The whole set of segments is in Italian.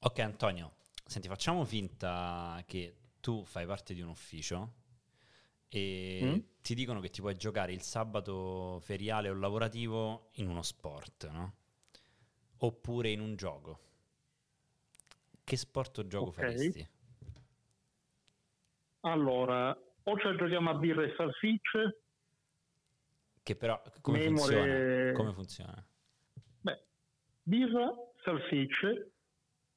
Ok Antonio, senti, facciamo finta che tu fai parte di un ufficio e Mm? ti dicono che ti puoi giocare il sabato feriale o lavorativo in uno sport, no? Oppure in un gioco. Che sport o gioco Ok. faresti? Allora, o ci giochiamo a birra e salsicce, Che però come Memore- funziona? Come funziona? beh, birra, salsicce,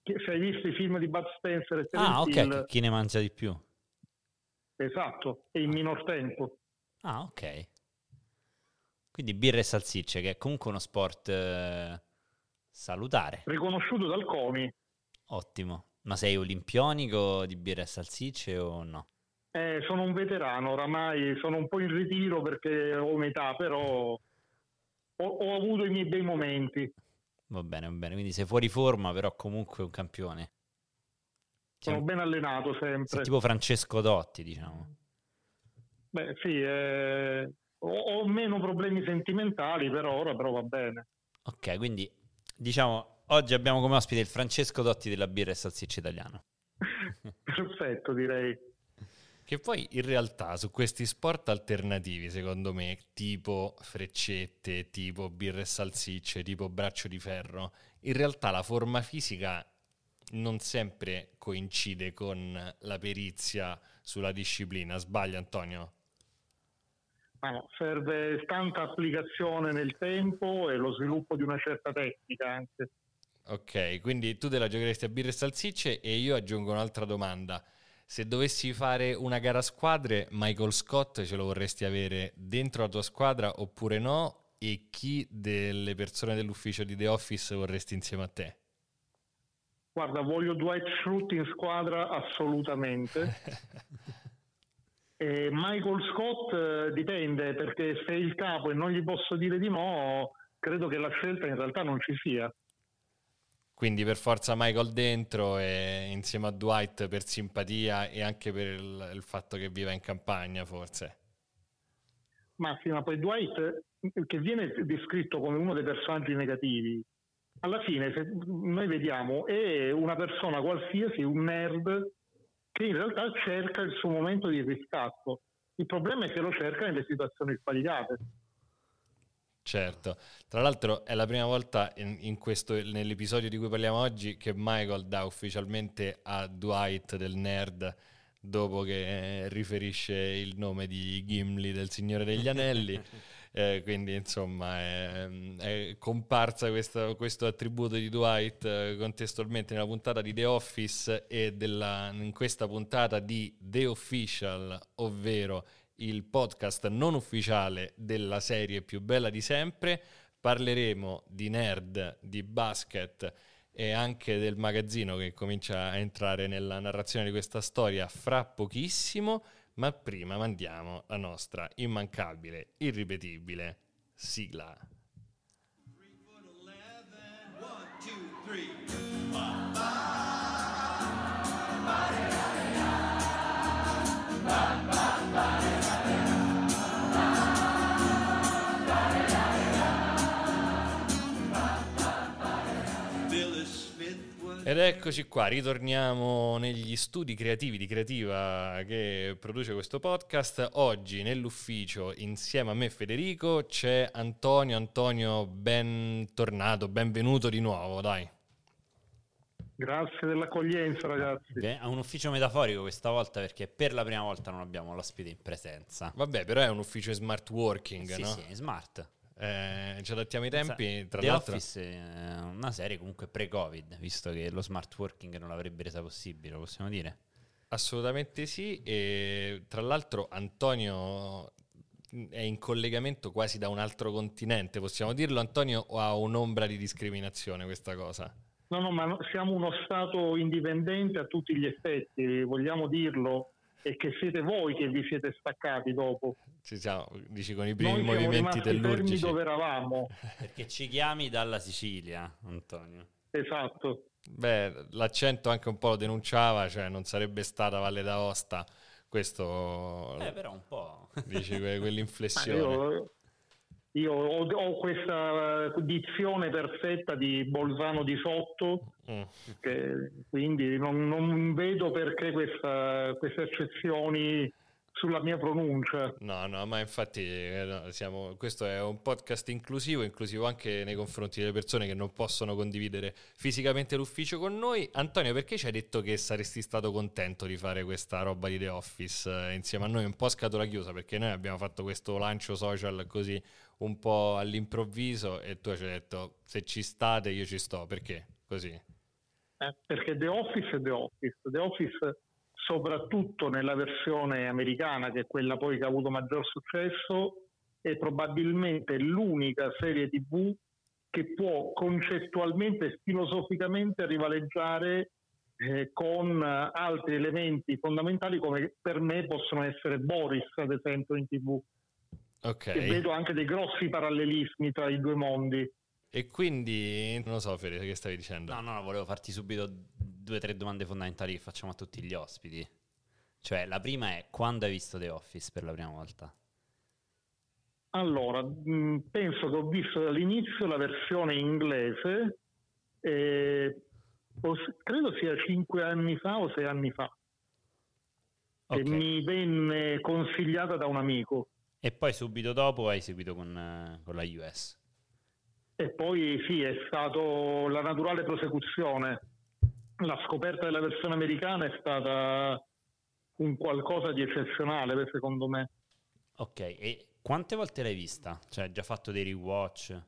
se hai visto i film di Bud Spencer e Terence Ah, ok, Hill, chi- ne mangia di più? esatto, e in minor tempo. Ah, ok. Quindi birra e salsicce, che è comunque uno sport eh, salutare. Riconosciuto dal COMI, Ottimo. Ma sei olimpionico di birra e salsicce o no? Eh, sono un veterano, oramai sono un po' in ritiro perché ho un'età, però ho, ho avuto i miei bei momenti. Va bene, va bene. Quindi sei fuori forma, però comunque un campione. Sei, Sono un- ben allenato sei sempre. tipo Francesco Dotti, diciamo. Beh, sì, eh, ho, ho meno problemi sentimentali per ora, però va bene. Ok, quindi diciamo, oggi abbiamo come ospite il Francesco Dotti della birra e salsicce italiano. Perfetto, direi. Che poi in realtà su questi sport alternativi, secondo me, tipo freccette, tipo birre e salsicce, tipo braccio di ferro, in realtà la forma fisica non sempre coincide con la perizia sulla disciplina. Sbaglia Antonio? No, serve tanta applicazione nel tempo e lo sviluppo di una certa tecnica anche. Ok, quindi tu te la giocheresti a birre e salsicce e io aggiungo un'altra domanda. Se dovessi fare una gara a squadre, Michael Scott ce lo vorresti avere dentro la tua squadra oppure no? E chi delle persone dell'ufficio di The Office vorresti insieme a te? Guarda, voglio Dwight Schrute in squadra assolutamente. E Michael Scott eh, dipende perché se è il capo e non gli posso dire di no, credo che la scelta in realtà non ci sia. Quindi per forza Michael dentro e insieme a Dwight per simpatia e anche per il, il fatto che viva in campagna, forse. Ma sì, ma poi Dwight, eh, che viene descritto come uno dei personaggi negativi, alla fine se noi vediamo è una persona qualsiasi, un nerd, che in realtà cerca il suo momento di riscatto. Il problema è che lo cerca nelle situazioni sbagliate. Certo, tra l'altro è la prima volta in, in questo, nell'episodio di cui parliamo oggi che Michael dà ufficialmente a Dwight del nerd dopo che eh, riferisce il nome di Gimli del Signore degli Anelli. Eh, quindi insomma è, è comparsa questa- questo attributo di Dwight eh, contestualmente nella puntata di The Office e della- in questa puntata di The Official, ovvero il podcast non ufficiale della serie più bella di sempre. Parleremo di nerd, di basket e anche del magazzino che comincia a entrare nella narrazione di questa storia fra pochissimo, ma prima mandiamo la nostra immancabile, irripetibile sigla. Ed eccoci qua, ritorniamo negli studi creativi di Creativa che produce questo podcast. Oggi nell'ufficio insieme a me Federico c'è Antonio. Antonio, bentornato, benvenuto di nuovo, dai. Grazie dell'accoglienza, ragazzi. Beh, È un ufficio metaforico questa volta perché per la prima volta non abbiamo l'ospite in presenza. Vabbè, però è un ufficio smart working, Sì, no? sì, è smart. Eh, ci adattiamo ai tempi, tra The l'altro. Office è una serie comunque pre-Covid, visto che lo smart working non l'avrebbe resa possibile, lo possiamo dire? Assolutamente sì, e tra l'altro Antonio è in collegamento quasi da un altro continente, possiamo dirlo Antonio o ha un'ombra di discriminazione questa cosa? No, no, ma siamo uno Stato indipendente a tutti gli effetti, vogliamo dirlo, e che siete voi che vi siete staccati dopo. Ci siamo, dici con i primi Noi movimenti tellurgici. dove eravamo, Perché ci chiami dalla Sicilia, Antonio. esatto. Beh, l'accento anche un po' lo denunciava, cioè non sarebbe stata Valle d'Aosta, questo Eh, però un po'. dici quell'inflessione. io Io ho, ho questa dizione perfetta di Bolzano di sotto, mm. che, quindi non, non, vedo perché questa, queste eccezioni sulla mia pronuncia. No, no, ma infatti eh, siamo, questo è un podcast inclusivo, inclusivo anche nei confronti delle persone che non possono condividere fisicamente l'ufficio con noi. Antonio, perché ci hai detto che saresti stato contento di fare questa roba di The Office eh, insieme a noi un po' a scatola chiusa? Perché noi abbiamo fatto questo lancio social così un po' all'improvviso e tu ci hai detto se ci state io ci sto, perché così? Eh, perché The Office è The Office. The Office soprattutto nella versione americana, che è quella poi che ha avuto maggior successo, è probabilmente l'unica serie TV che può concettualmente e filosoficamente rivaleggiare eh, con altri elementi fondamentali come per me possono essere Boris, ad esempio, in TV. Okay. E vedo anche dei grossi parallelismi tra i due mondi. E quindi, non lo so, Fede, che stavi dicendo? No, no, no, volevo farti subito due o tre domande fondamentali che facciamo a tutti gli ospiti. Cioè, la prima è quando hai visto The Office per la prima volta? Allora, mm, penso che ho visto dall'inizio la versione inglese, eh, credo sia cinque anni fa o sei anni fa, okay. che mi venne consigliata da un amico. E poi subito dopo hai seguito con, con la US? E poi sì, è stato la naturale prosecuzione la scoperta della versione americana è stata un qualcosa di eccezionale secondo me. Ok, e quante volte l'hai vista? Cioè, hai già fatto dei rewatch?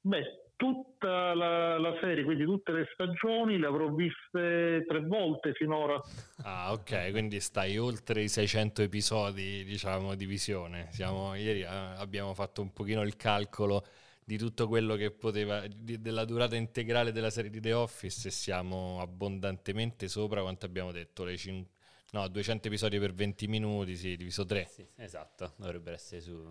Beh, tutta la, la, serie, quindi tutte le stagioni, le avrò viste tre volte finora. Ah, ok, quindi stai oltre i 600 episodi, diciamo, di visione. Siamo, ieri eh, abbiamo fatto un pochino il calcolo di tutto quello che poteva, di, della durata integrale della serie di The Office e siamo abbondantemente sopra quanto abbiamo detto, le 5, no, 200 episodi per 20 minuti, sì, diviso 3. Sì, esatto, dovrebbero essere su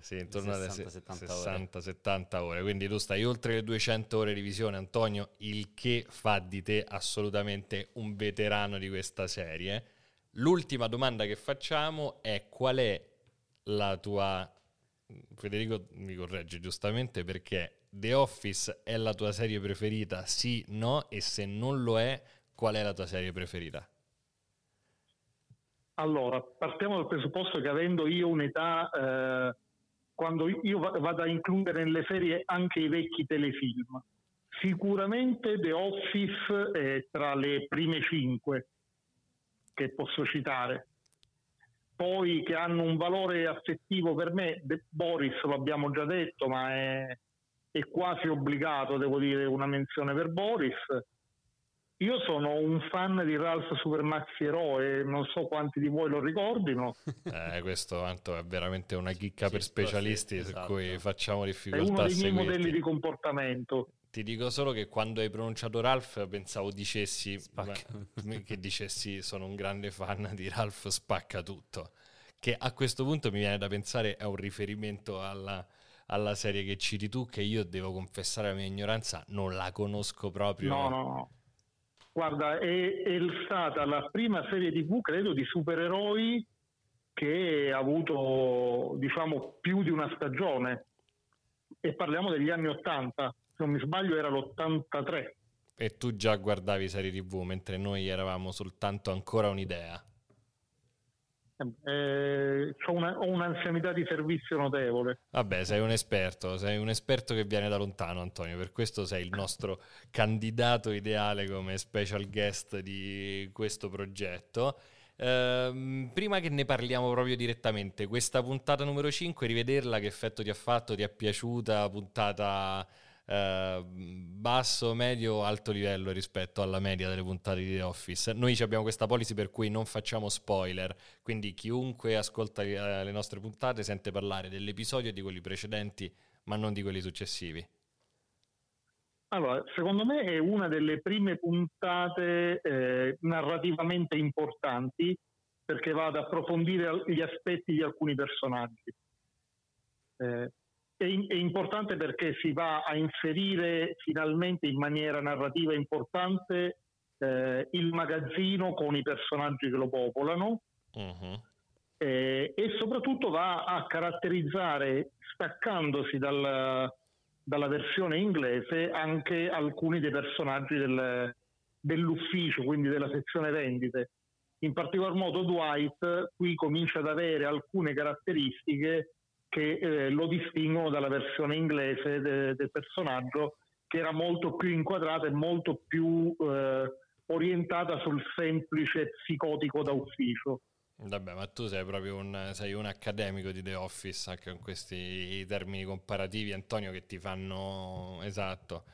sì, intorno 60-70 ore. ore. Quindi tu stai oltre le 200 ore di visione, Antonio, il che fa di te assolutamente un veterano di questa serie. L'ultima domanda che facciamo è qual è la tua Federico mi corregge giustamente perché The Office è la tua serie preferita? Sì, no? E se non lo è, qual è la tua serie preferita? Allora, partiamo dal presupposto che avendo io un'età, eh, quando io vado a includere nelle serie anche i vecchi telefilm, sicuramente The Office è tra le prime cinque che posso citare poi che hanno un valore affettivo per me, De Boris lo abbiamo già detto, ma è, è, quasi obbligato, devo dire, una menzione per Boris. Io sono un fan di Ralph Supermaxi Eroe, non so quanti di voi lo ricordino. Eh, questo Anto è veramente una chicca sì, per specialisti sì, esatto. su cui facciamo difficoltà. È uno dei miei modelli di comportamento. Ti dico solo che quando hai pronunciato Ralph pensavo dicessi che dicessi sono un grande fan di Ralph spacca tutto, che a questo punto mi viene da pensare è un riferimento alla, alla serie che citi tu che io devo confessare la mia ignoranza, non la conosco proprio. No, no, no. Guarda, è, è stata la prima serie tv, credo, di supereroi che ha avuto, diciamo, più di una stagione. E parliamo degli anni Ottanta se non mi sbaglio era l'83. E tu già guardavi serie tv mentre noi eravamo soltanto ancora un'idea. Eh, una, ho, un'anzianità di servizio notevole. Vabbè, sei un esperto, sei un esperto che viene da lontano, Antonio. Per questo sei il nostro candidato ideale come special guest di questo progetto. Eh, prima che ne parliamo proprio direttamente, questa puntata numero 5, rivederla, che effetto ti ha fatto? Ti è piaciuta? Puntata eh, basso, medio, alto livello rispetto alla media delle puntate di The Office. Noi abbiamo questa policy per cui non facciamo spoiler, quindi chiunque ascolta eh, le nostre puntate sente parlare dell'episodio e di quelli precedenti, ma non di quelli successivi. Allora, secondo me è una delle prime puntate eh, narrativamente importanti perché va ad approfondire gli aspetti di alcuni personaggi. Eh, è, è, importante perché si va a inserire finalmente in maniera narrativa importante eh, il magazzino con i personaggi che lo popolano. Uh-huh. eh, e soprattutto va a caratterizzare, staccandosi dal, dalla versione inglese, anche alcuni dei personaggi del, dell'ufficio, quindi della sezione vendite. In particolar modo Dwight qui comincia ad avere alcune caratteristiche che eh, lo distinguono dalla versione inglese de- del personaggio che era molto più inquadrata e molto più eh, orientata sul semplice psicotico da ufficio. Vabbè, ma tu sei proprio un, sei un accademico di The Office, anche con questi termini comparativi, Antonio, che ti fanno, esatto,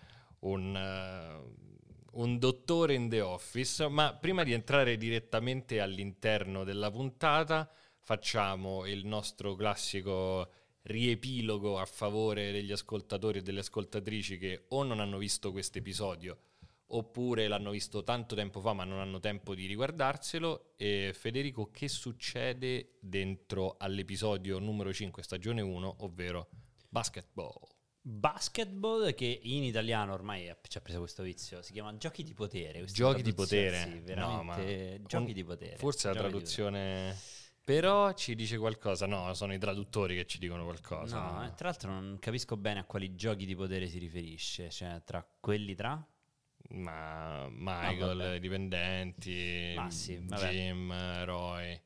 un, uh, un dottore in The Office. Ma prima di entrare direttamente all'interno della puntata, facciamo il nostro classico riepilogo a favore degli ascoltatori e delle ascoltatrici che o non hanno visto questo episodio oppure l'hanno visto tanto tempo fa ma non hanno tempo di riguardarselo. E Federico, che succede dentro all'episodio numero 5, stagione 1, ovvero basketball? Basketball che in italiano ormai ci ha preso questo vizio, si chiama giochi di potere. Giochi di potere? Sì, veramente no, giochi un, di potere. Forse la traduzione... Però ci dice qualcosa, no, sono i traduttori che ci dicono qualcosa. No, no. Eh, tra l'altro non capisco bene a quali giochi di potere si riferisce, cioè tra quelli tra ma Michael, no, dipendenti, Ma sì, Jim, Roy.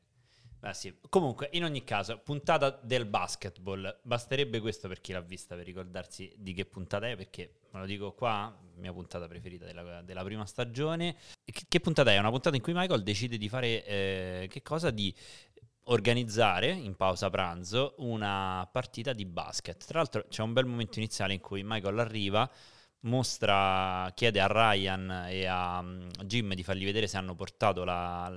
Beh, sì. Comunque, in ogni caso, puntata del basketball. Basterebbe questo per chi l'ha vista per ricordarsi di che puntata è, perché me lo dico qua, mia puntata preferita della, della prima stagione. Che, che, puntata è? Una puntata in cui Michael decide di fare eh, che cosa? Di organizzare in pausa pranzo una partita di basket. Tra l'altro c'è un bel momento iniziale in cui Michael arriva mostra, chiede a Ryan e a mm, Jim di fargli vedere se hanno portato la,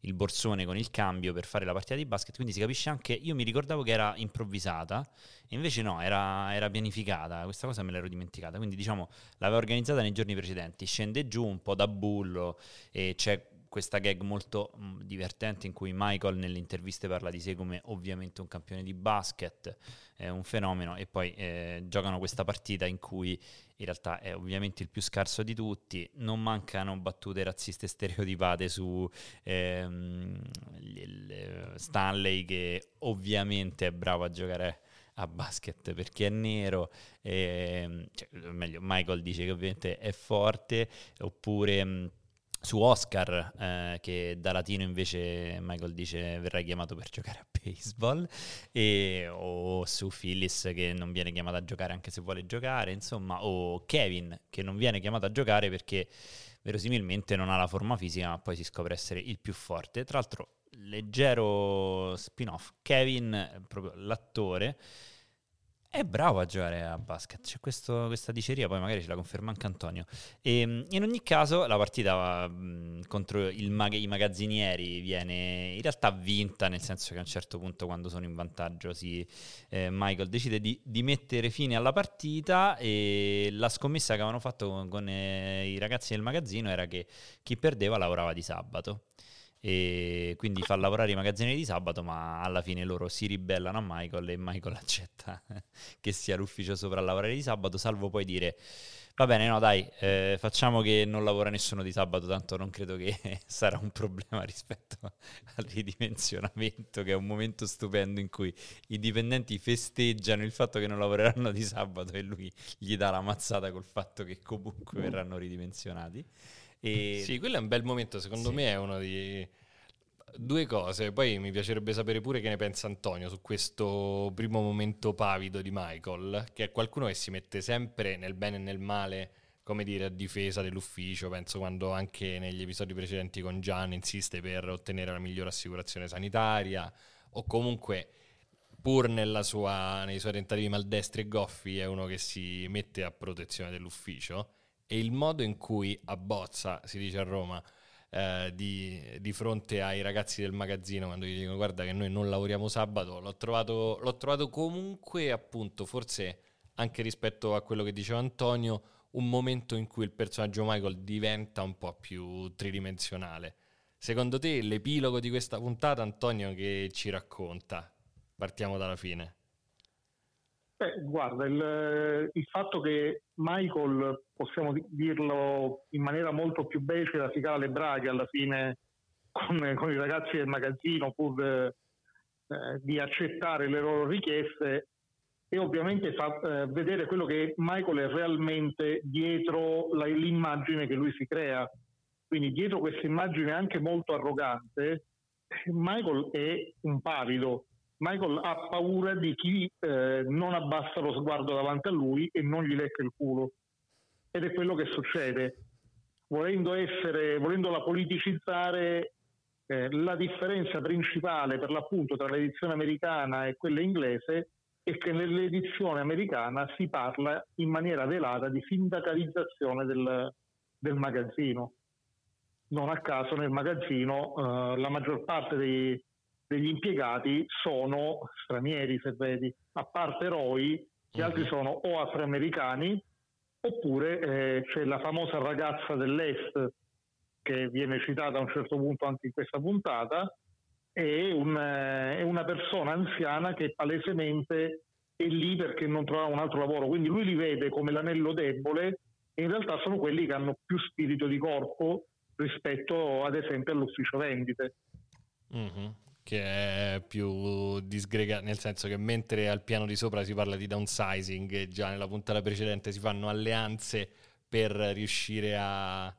il borsone con il cambio per fare la partita di basket, quindi si capisce anche, io mi ricordavo che era improvvisata, invece no, era, era pianificata, questa cosa me l'ero dimenticata, quindi diciamo l'aveva organizzata nei giorni precedenti, scende giù un po' da bullo e c'è questa gag molto mm, divertente in cui Michael nelle interviste parla di sé come ovviamente un campione di basket, è un fenomeno e poi eh, giocano questa partita in cui in realtà è ovviamente il più scarso di tutti, non mancano battute razziste stereotipate su ehm, Stanley che ovviamente è bravo a giocare a basket perché è nero, e, cioè, meglio Michael dice che ovviamente è forte, oppure mm, su Oscar, eh, che da latino invece Michael dice verrà chiamato per giocare a baseball, e, o su Phyllis che non viene chiamato a giocare anche se vuole giocare, insomma, o Kevin che non viene chiamato a giocare perché verosimilmente non ha la forma fisica, ma poi si scopre essere il più forte. Tra l'altro, leggero spin-off, Kevin, proprio l'attore, è bravo a giocare a basket, c'è questo, questa diceria, poi magari ce la conferma anche Antonio. E, ehm, in ogni caso la partita mh, contro mag- i magazzinieri viene in realtà vinta, nel senso che a un certo punto quando sono in vantaggio si, eh, Michael decide di, di, mettere fine alla partita e la scommessa che avevano fatto con, con eh, i ragazzi del magazzino era che chi perdeva lavorava di sabato e quindi fa lavorare i magazzini di sabato, ma alla fine loro si ribellano a Michael e Michael accetta che sia l'ufficio sopra a lavorare di sabato, salvo poi dire va bene, no dai, eh, facciamo che non lavora nessuno di sabato, tanto non credo che sarà un problema rispetto al ridimensionamento, che è un momento stupendo in cui i dipendenti festeggiano il fatto che non lavoreranno di sabato e lui gli dà la mazzata col fatto che comunque verranno ridimensionati. E... Sì, quello è un bel momento, secondo sì. me è uno di... Due cose, poi mi piacerebbe sapere pure che ne pensa Antonio su questo primo momento pavido di Michael, che è qualcuno che si mette sempre nel bene e nel male, come dire, a difesa dell'ufficio, penso quando anche negli episodi precedenti con Gian insiste per ottenere la migliore assicurazione sanitaria, o comunque pur sua, nei suoi tentativi maldestri e goffi è uno che si mette a protezione dell'ufficio e il modo in cui abbozza, si dice a Roma, eh, di, di, fronte ai ragazzi del magazzino quando gli dicono guarda che noi non lavoriamo sabato, l'ho trovato, l'ho trovato comunque appunto forse anche rispetto a quello che diceva Antonio, un momento in cui il personaggio Michael diventa un po' più tridimensionale. Secondo te l'epilogo di questa puntata, Antonio, che ci racconta? Partiamo dalla fine. Beh, guarda, il, il, fatto che Michael, possiamo dirlo in maniera molto più becera, si cala le braghe alla fine con, con i ragazzi del magazzino pur eh, di accettare le loro richieste e ovviamente fa eh, vedere quello che Michael è realmente dietro la, l'immagine che lui si crea. Quindi dietro questa immagine anche molto arrogante, Michael è un pavido, Michael ha paura di chi eh, non abbassa lo sguardo davanti a lui e non gli lecca il culo. Ed è quello che succede. Volendo, essere, volendola politicizzare, eh, la differenza principale per l'appunto tra l'edizione americana e quella inglese è che nell'edizione americana si parla in maniera velata di sindacalizzazione del, del magazzino. Non a caso nel magazzino eh, la maggior parte dei, degli impiegati sono stranieri, se vedi, a parte Roy, gli mm-hmm. altri sono o afroamericani oppure eh, c'è la famosa ragazza dell'Est che viene citata a un certo punto anche in questa puntata, è, un, eh, è una persona anziana che palesemente è lì perché non trova un altro lavoro, quindi lui li vede come l'anello debole e in realtà sono quelli che hanno più spirito di corpo rispetto ad esempio all'ufficio vendite. Mm-hmm. Che è più disgregato, nel senso che mentre al piano di sopra si parla di downsizing già nella puntata precedente si fanno alleanze per riuscire a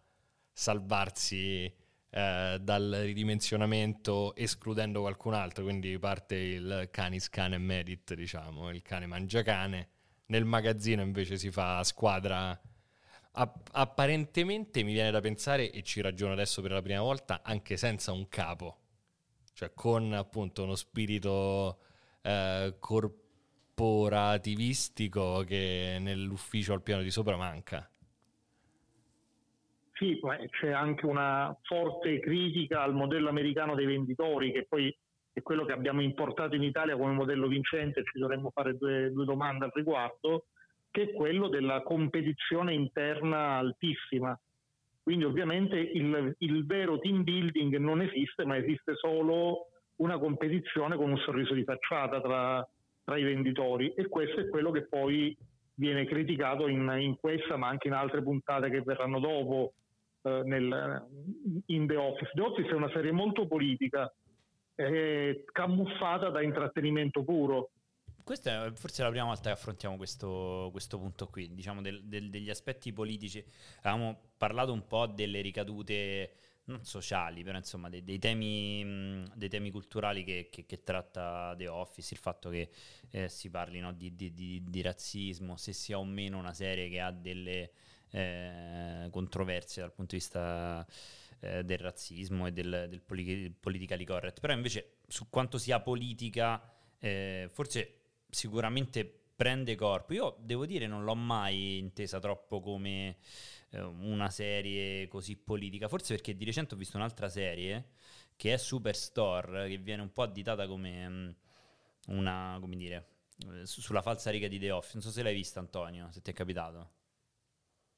salvarsi eh, dal ridimensionamento escludendo qualcun altro, quindi parte il canis cane medit, diciamo, il cane mangiacane. Nel magazzino invece si fa squadra App- apparentemente mi viene da pensare, e ci ragiono adesso per la prima volta, anche senza un capo, cioè con appunto uno spirito eh, corporativistico che nell'ufficio al piano di sopra manca. Sì, c'è anche una forte critica al modello americano dei venditori, che poi è quello che abbiamo importato in Italia come modello vincente, ci dovremmo fare due, due domande al riguardo, che è quello della competizione interna altissima. Quindi ovviamente il, il vero team building non esiste, ma esiste solo una competizione con un sorriso di facciata tra, tra i venditori e questo è quello che poi viene criticato in, in, questa ma anche in altre puntate che verranno dopo eh, nel, in The Office. The Office è una serie molto politica, eh, camuffata da intrattenimento puro. Questa è forse la prima volta che affrontiamo questo, questo punto qui, diciamo del, del, degli aspetti politici. Avevamo parlato un po' delle ricadute non sociali, però insomma dei, dei, temi, dei temi, culturali che, che, che, tratta The Office, il fatto che eh, si parli no, di, di, di, di, razzismo, se sia o meno una serie che ha delle eh, controversie dal punto di vista eh, del razzismo e del, del poli- politically correct, però invece su quanto sia politica eh, forse sicuramente prende corpo. Io devo dire non l'ho mai intesa troppo come eh, una serie così politica, forse perché di recente ho visto un'altra serie che è Superstore, che viene un po' additata come mm, una, come dire, eh, sulla falsa riga di The Office. Non so se l'hai vista Antonio, se ti è capitato.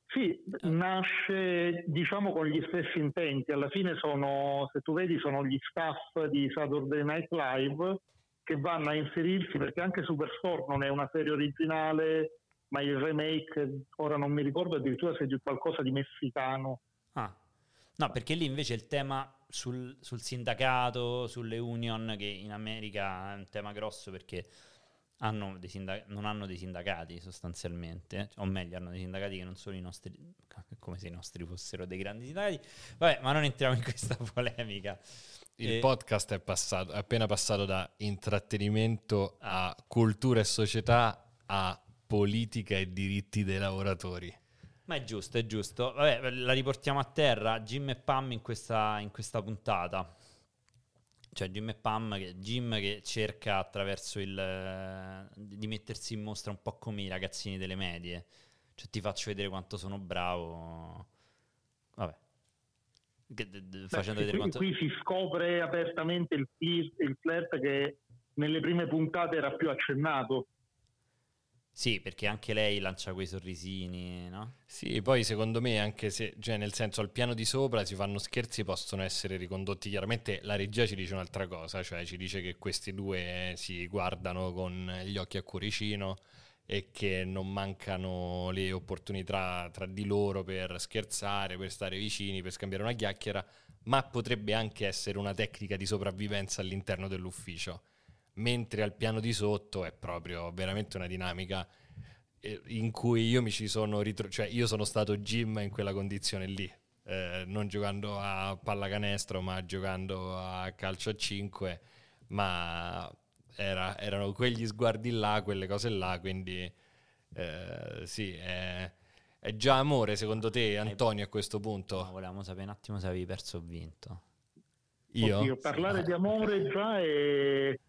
Sì, nasce diciamo con gli stessi intenti, alla fine sono, se tu vedi, sono gli staff di Saturday Night Live che vanno a inserirsi, perché anche Superstore non è una serie originale, ma il remake, ora non mi ricordo addirittura se è di qualcosa di messicano. Ah. No, perché lì invece il tema sul, sul sindacato, sulle union, che in America è un tema grosso perché hanno sindac- non hanno dei sindacati sostanzialmente, o meglio, hanno dei sindacati che non sono i nostri, come se i nostri fossero dei grandi sindacati. Vabbè, ma non entriamo in questa polemica. Il e... podcast è, passato, è appena passato da intrattenimento a cultura e società a politica e diritti dei lavoratori. Ma è giusto, è giusto. Vabbè, la riportiamo a terra. Jim e Pam in questa, in questa puntata cioè Jim e Pam, che, Jim che cerca attraverso il... Eh, di mettersi in mostra un po' come i ragazzini delle medie. Cioè ti faccio vedere quanto sono bravo. Vabbè. Facendo Beh, vedere quanto... Qui si scopre apertamente il il flirt che nelle prime puntate era più accennato. Sì, perché anche lei lancia quei sorrisini, no? Sì, poi secondo me anche se, cioè nel senso al piano di sopra si fanno scherzi possono essere ricondotti chiaramente, la regia ci dice un'altra cosa, cioè ci dice che questi due si guardano con gli occhi a cuoricino e che non mancano le opportunità tra di loro per scherzare, per stare vicini, per scambiare una chiacchiera, ma potrebbe anche essere una tecnica di sopravvivenza all'interno dell'ufficio mentre al piano di sotto è proprio veramente una dinamica eh, in cui io mi ci sono ritrovato, cioè io sono stato Jim in quella condizione lì, eh, non giocando a pallacanestro ma giocando a calcio a 5, ma era, erano quegli sguardi là, quelle cose là, quindi eh, sì, è, è, già amore secondo te Antonio a questo punto? No, volevamo sapere un attimo se avevi perso o vinto. Io? Oddio, parlare sì. di amore già è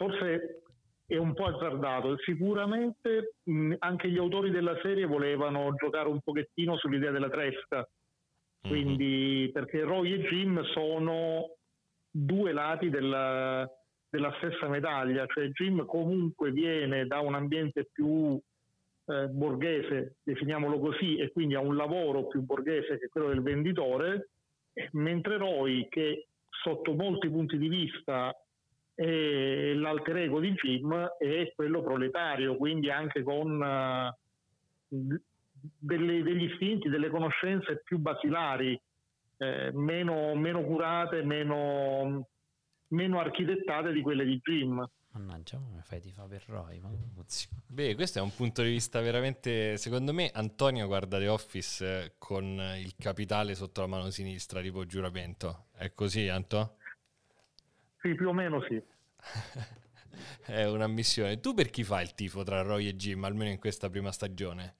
forse è un po' azzardato. Sicuramente mh, anche gli autori della serie volevano giocare un pochettino sull'idea della tresca. Quindi, mm-hmm. perché Roy e Jim sono due lati della, della, stessa medaglia, cioè Jim comunque viene da un ambiente più eh, borghese, definiamolo così, e quindi ha un lavoro più borghese che quello del venditore, mentre Roy, che sotto molti punti di vista e l'alter ego di Jim è quello proletario, quindi anche con uh, delle, degli istinti, delle conoscenze più basilari, eh, meno, meno, curate, meno, meno, architettate di quelle di Jim. Mannaggia, come fai di fa per Roy? Ma Beh, questo è un punto di vista veramente. Secondo me, Antonio guarda The Office eh, con il capitale sotto la mano sinistra, tipo giuramento. È così, Anto? Sì, più o meno sì. È una missione. Tu per chi fai il tifo tra Roy e Jim, almeno in questa prima stagione?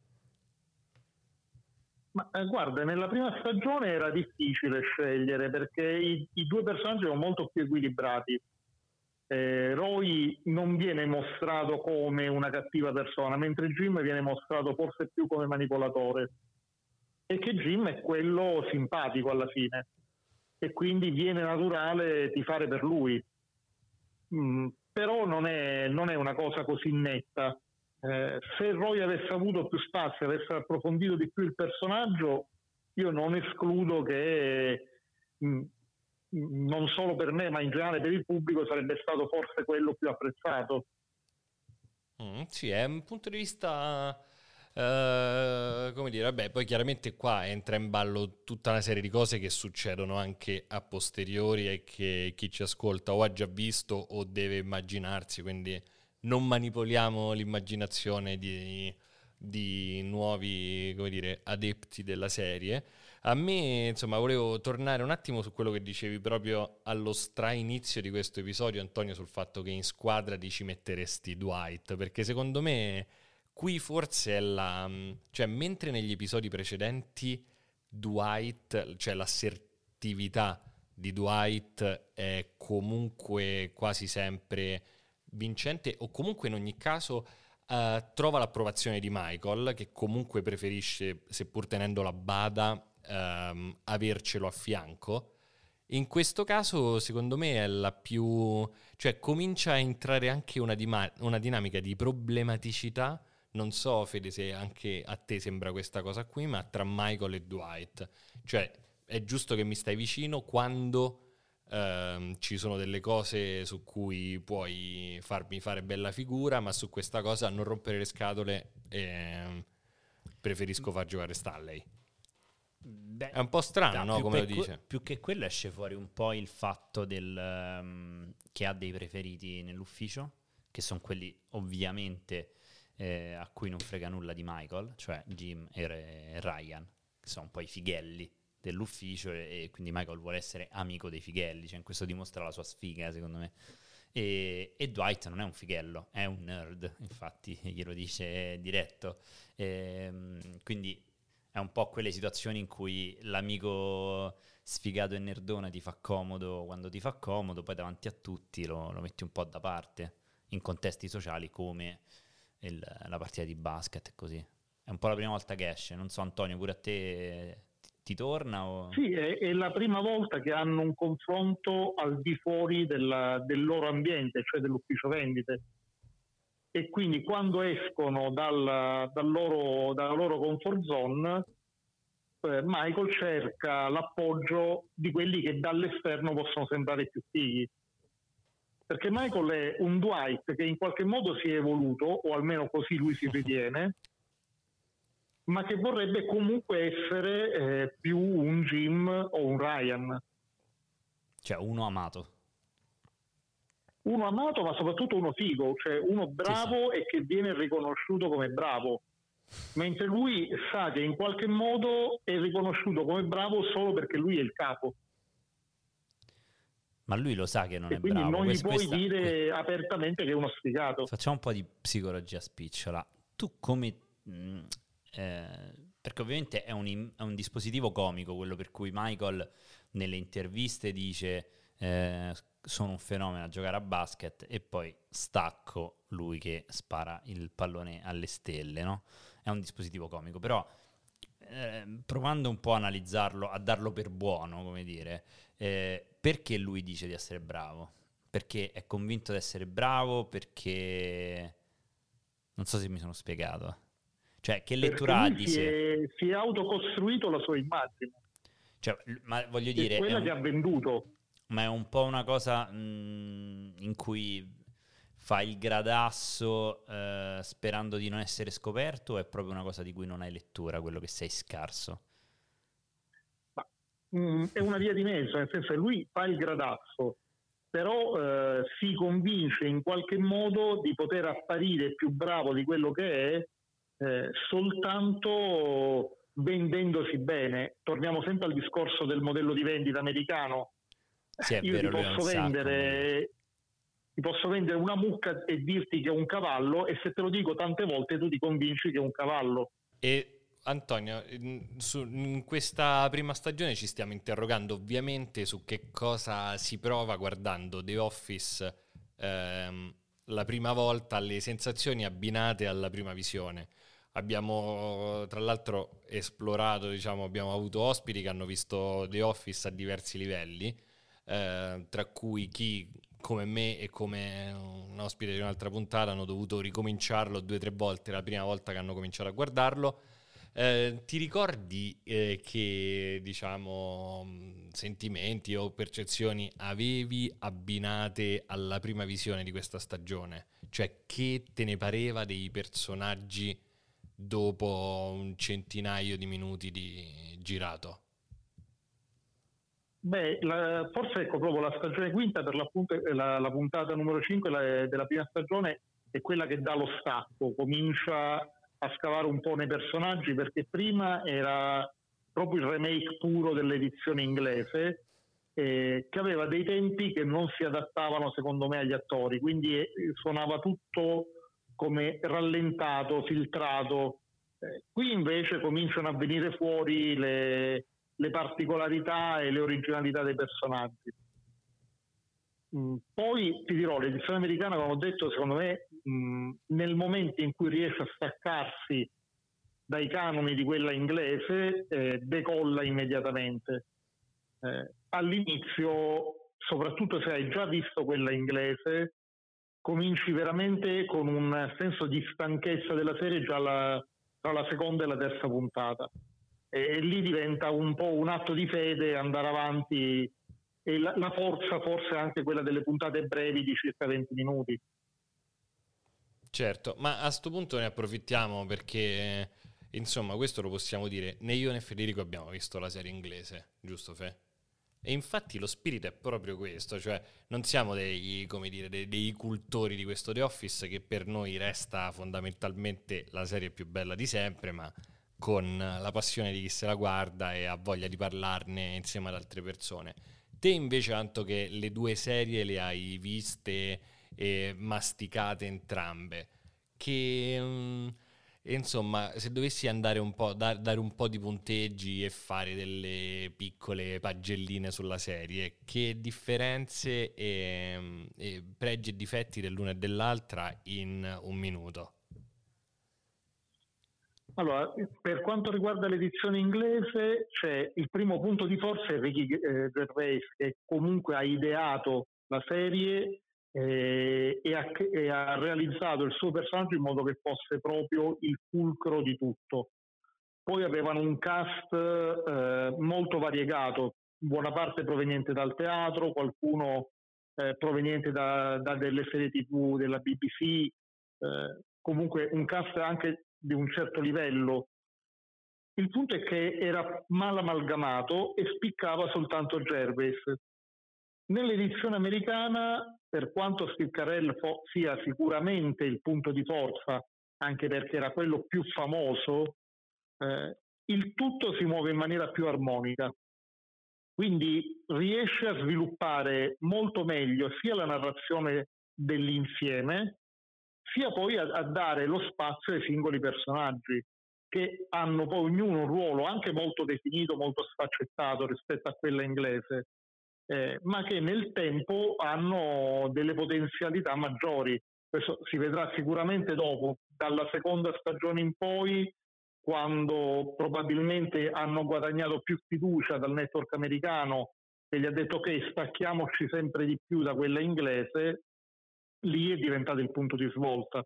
Ma eh, guarda, nella prima stagione era difficile scegliere perché i, i due personaggi erano molto più equilibrati. Eh, Roy non viene mostrato come una cattiva persona, mentre Jim viene mostrato forse più come manipolatore. E che Jim è quello simpatico alla fine. E quindi viene naturale tifare per lui. Mm, però non è, non è, una cosa così netta. Eh, se Roy avesse avuto più spazio, avesse approfondito di più il personaggio, io non escludo che mm, non solo per me, ma in generale per il pubblico sarebbe stato forse quello più apprezzato. Mm, sì, è un punto di vista Uh, come dire, vabbè, poi chiaramente qua entra in ballo tutta una serie di cose che succedono anche a posteriori e che chi ci ascolta o ha già visto o deve immaginarsi, quindi non manipoliamo l'immaginazione di, di nuovi, dire, adepti della serie. A me, insomma, volevo tornare un attimo su quello che dicevi proprio allo stra inizio di questo episodio, Antonio, sul fatto che in squadra ti ci metteresti Dwight, perché secondo me Qui forse è la... Mm, cioè mentre negli episodi precedenti Dwight, cioè l'assertività di Dwight è comunque quasi sempre vincente o comunque in ogni caso uh, trova l'approvazione di Michael che comunque preferisce, seppur tenendo la bada, um, avercelo a fianco. In questo caso, secondo me, è la più... cioè comincia a entrare anche una, dima- una dinamica di problematicità non so, Fede, se anche a te sembra questa cosa qui, ma tra Michael e Dwight. Cioè, è giusto che mi stai vicino quando ehm, ci sono delle cose su cui puoi farmi fare bella figura, ma su questa cosa non rompere le scatole eh, preferisco far giocare Stanley. Beh, è un po' strano, no? Come lo dice. Que- più che quello esce fuori un po' il fatto del, um, che ha dei preferiti nell'ufficio, che sono quelli ovviamente eh, a cui non frega nulla di Michael, cioè Jim e, Ryan, che sono un po' i fighelli dell'ufficio e, e, quindi Michael vuole essere amico dei fighelli, cioè questo dimostra la sua sfiga secondo me. E, e, Dwight non è un fighello, è un nerd, infatti glielo dice diretto. E, ehm, quindi è un po' quelle situazioni in cui l'amico sfigato e nerdona ti fa comodo quando ti fa comodo, poi davanti a tutti lo, lo metti un po' da parte in contesti sociali come il, la partita di basket così. È un po' la prima volta che esce, non so Antonio, pure a te ti torna? O... Sì, è, è, la prima volta che hanno un confronto al di fuori della, del loro ambiente, cioè dell'ufficio vendite. E quindi quando escono dal, dal loro, dalla loro comfort zone, eh, Michael cerca l'appoggio di quelli che dall'esterno possono sembrare più fighi perché Michael è un Dwight che in qualche modo si è evoluto, o almeno così lui si ritiene, ma che vorrebbe comunque essere eh, più un Jim o un Ryan. Cioè uno amato. uno amato ma soprattutto uno figo, cioè uno bravo sì, sì. e che viene riconosciuto come bravo, mentre lui sa che in qualche modo è riconosciuto come bravo solo perché lui è il capo. Ma lui lo sa che non e è quindi bravo. non gli puoi questa... dire apertamente che è uno sfigato. Facciamo un po' di psicologia spicciola. Tu come... Mh, mm, eh, perché ovviamente è un, è un dispositivo comico quello per cui Michael nelle interviste dice eh, sono un fenomeno a giocare a basket e poi stacco lui che spara il pallone alle stelle, no? È un dispositivo comico, però eh, provando un po' a analizzarlo, a darlo per buono, come dire, eh, perché lui dice di essere bravo? Perché è convinto di essere bravo? Perché... Non so se mi sono spiegato. Cioè, che lettura ha di sé? Si è, autocostruito la sua immagine. Cioè, ma voglio dire... È quella è un... che ha venduto ma è un po' una cosa mh, mm, in cui fa il gradasso eh, sperando di non essere scoperto o è proprio una cosa di cui non hai lettura, quello che sei scarso? Mh, mm, è una via di mezzo, nel senso che lui fa il gradasso, però eh, si convince in qualche modo di poter apparire più bravo di quello che è eh, soltanto vendendosi bene. Torniamo sempre al discorso del modello di vendita americano sì, io vero, ti posso, vendere, ti posso vendere una mucca e dirti che è un cavallo e se te lo dico tante volte tu ti convinci che è un cavallo. E Antonio, in, su, in questa prima stagione ci stiamo interrogando ovviamente su che cosa si prova guardando The Office ehm, la prima volta, le sensazioni abbinate alla prima visione. Abbiamo tra l'altro esplorato, diciamo, abbiamo avuto ospiti che hanno visto The Office a diversi livelli eh, tra cui chi come me e come un ospite di un'altra puntata hanno dovuto ricominciarlo due o tre volte la prima volta che hanno cominciato a guardarlo. Eh, ti ricordi eh, che diciamo sentimenti o percezioni avevi abbinate alla prima visione di questa stagione? Cioè che te ne pareva dei personaggi dopo un centinaio di minuti di girato? Beh, la, forse ecco proprio la stagione quinta, per l'appunto la, la puntata numero 5 la, della prima stagione è quella che dà lo stacco, comincia a scavare un po' nei personaggi perché prima era proprio il remake puro dell'edizione inglese eh, che aveva dei tempi che non si adattavano secondo me agli attori, quindi eh, suonava tutto come rallentato, filtrato. Eh, qui invece cominciano a venire fuori le, le particolarità e le originalità dei personaggi. Mm, poi ti dirò, l'edizione americana, come ho detto, secondo me nel momento in cui riesce a staccarsi dai canoni di quella inglese, eh, decolla immediatamente. Eh, all'inizio, soprattutto se hai già visto quella inglese, cominci veramente con un senso di stanchezza della serie già la, tra la seconda e la terza puntata e lì diventa un po' un atto di fede andare avanti e la, la forza forse anche quella delle puntate brevi di circa 20 minuti. Certo, ma a questo punto ne approfittiamo perché, insomma, questo lo possiamo dire, né io né Federico abbiamo visto la serie inglese, giusto Fe? E infatti lo spirito è proprio questo, cioè non siamo dei, dire, dei, dei, cultori di questo The Office che per noi resta fondamentalmente la serie più bella di sempre, ma con la passione di chi se la guarda e ha voglia di parlarne insieme ad altre persone. Te invece, tanto che le due serie le hai viste e masticate entrambe, che mm, insomma, se dovessi andare un po', dar, dare un po' di punteggi e fare delle piccole pagelline sulla serie, che differenze e, mm, e pregi e difetti dell'una e dell'altra in un minuto? Allora, per quanto riguarda l'edizione inglese, c'è il primo punto di forza è Ricky eh, Gervais, che comunque ha ideato la serie eh, e, ha, e, ha, realizzato il suo personaggio in modo che fosse proprio il fulcro di tutto. Poi avevano un cast eh, molto variegato, buona parte proveniente dal teatro, qualcuno eh, proveniente da, da, delle serie tv della BBC, eh, comunque un cast anche di un certo livello. Il punto è che era mal amalgamato e spiccava soltanto Gervais. Nell'edizione americana, per quanto Steve Carell fo- sia sicuramente il punto di forza, anche perché era quello più famoso, eh, il tutto si muove in maniera più armonica. Quindi riesce a sviluppare molto meglio sia la narrazione dell'insieme, sia poi a, a dare lo spazio ai singoli personaggi che hanno poi ognuno un ruolo anche molto definito, molto sfaccettato rispetto a quella inglese, eh, ma che nel tempo hanno delle potenzialità maggiori. Questo si vedrà sicuramente dopo, dalla seconda stagione in poi, quando probabilmente hanno guadagnato più fiducia dal network americano che gli ha detto ok stacchiamoci sempre di più da quella inglese, lì è diventato il punto di svolta.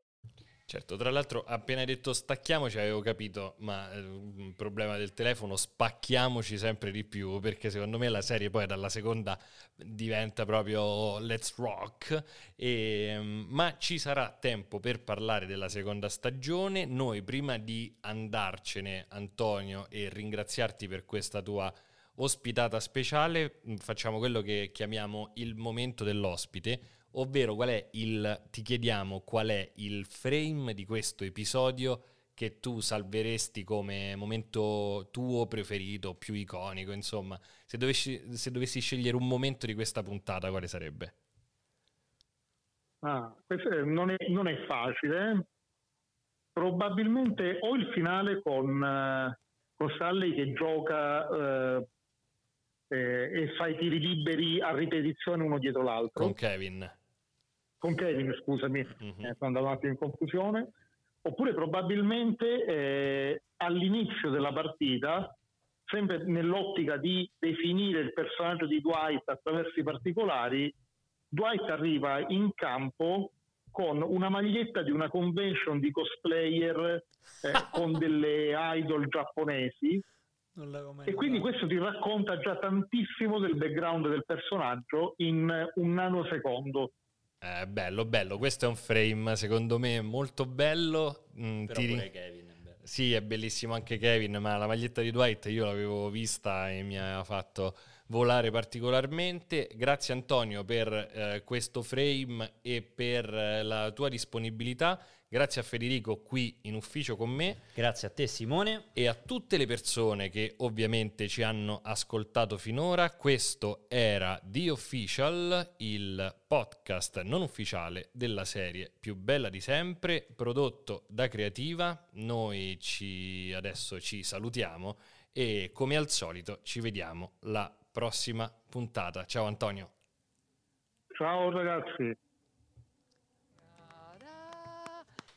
Certo, tra l'altro appena hai detto stacchiamoci avevo capito, ma eh, un problema del telefono, spacchiamoci sempre di più, perché secondo me la serie poi dalla seconda diventa proprio let's rock, e, mm, ma ci sarà tempo per parlare della seconda stagione. Noi prima di andarcene, Antonio, e ringraziarti per questa tua ospitata speciale, mm, facciamo quello che chiamiamo il momento dell'ospite ovvero qual è il, ti chiediamo qual è il frame di questo episodio che tu salveresti come momento tuo preferito, più iconico, insomma, se dovessi, se dovessi scegliere un momento di questa puntata, quale sarebbe? Ah, questo non è, non è facile. Eh. Probabilmente o il finale con, uh, con Sally che gioca uh, eh, e fa i tiri liberi a ripetizione uno dietro l'altro. Con Kevin con Kevin, scusami, mm-hmm. eh, sono andato un attimo in confusione, oppure probabilmente eh, all'inizio della partita, sempre nell'ottica di definire il personaggio di Dwight attraverso i particolari, Dwight arriva in campo con una maglietta di una convention di cosplayer eh, con delle idol giapponesi. E quindi questo ti racconta già tantissimo del background del personaggio in un nanosecondo. Eh, bello, bello. Questo è un frame, secondo me, molto bello. Mm, Però ti... Kevin è bello. Sì, è bellissimo anche Kevin, ma la maglietta di Dwight io l'avevo vista e mi ha fatto volare particolarmente. Grazie Antonio per eh, questo frame e per eh, la tua disponibilità. Grazie a Federico qui in ufficio con me. Grazie a te Simone. E a tutte le persone che ovviamente ci hanno ascoltato finora. Questo era The Official, il podcast non ufficiale della serie più bella di sempre, prodotto da Creativa. Noi ci, adesso ci salutiamo e come al solito ci vediamo la prossima puntata. Ciao Antonio. Ciao ragazzi.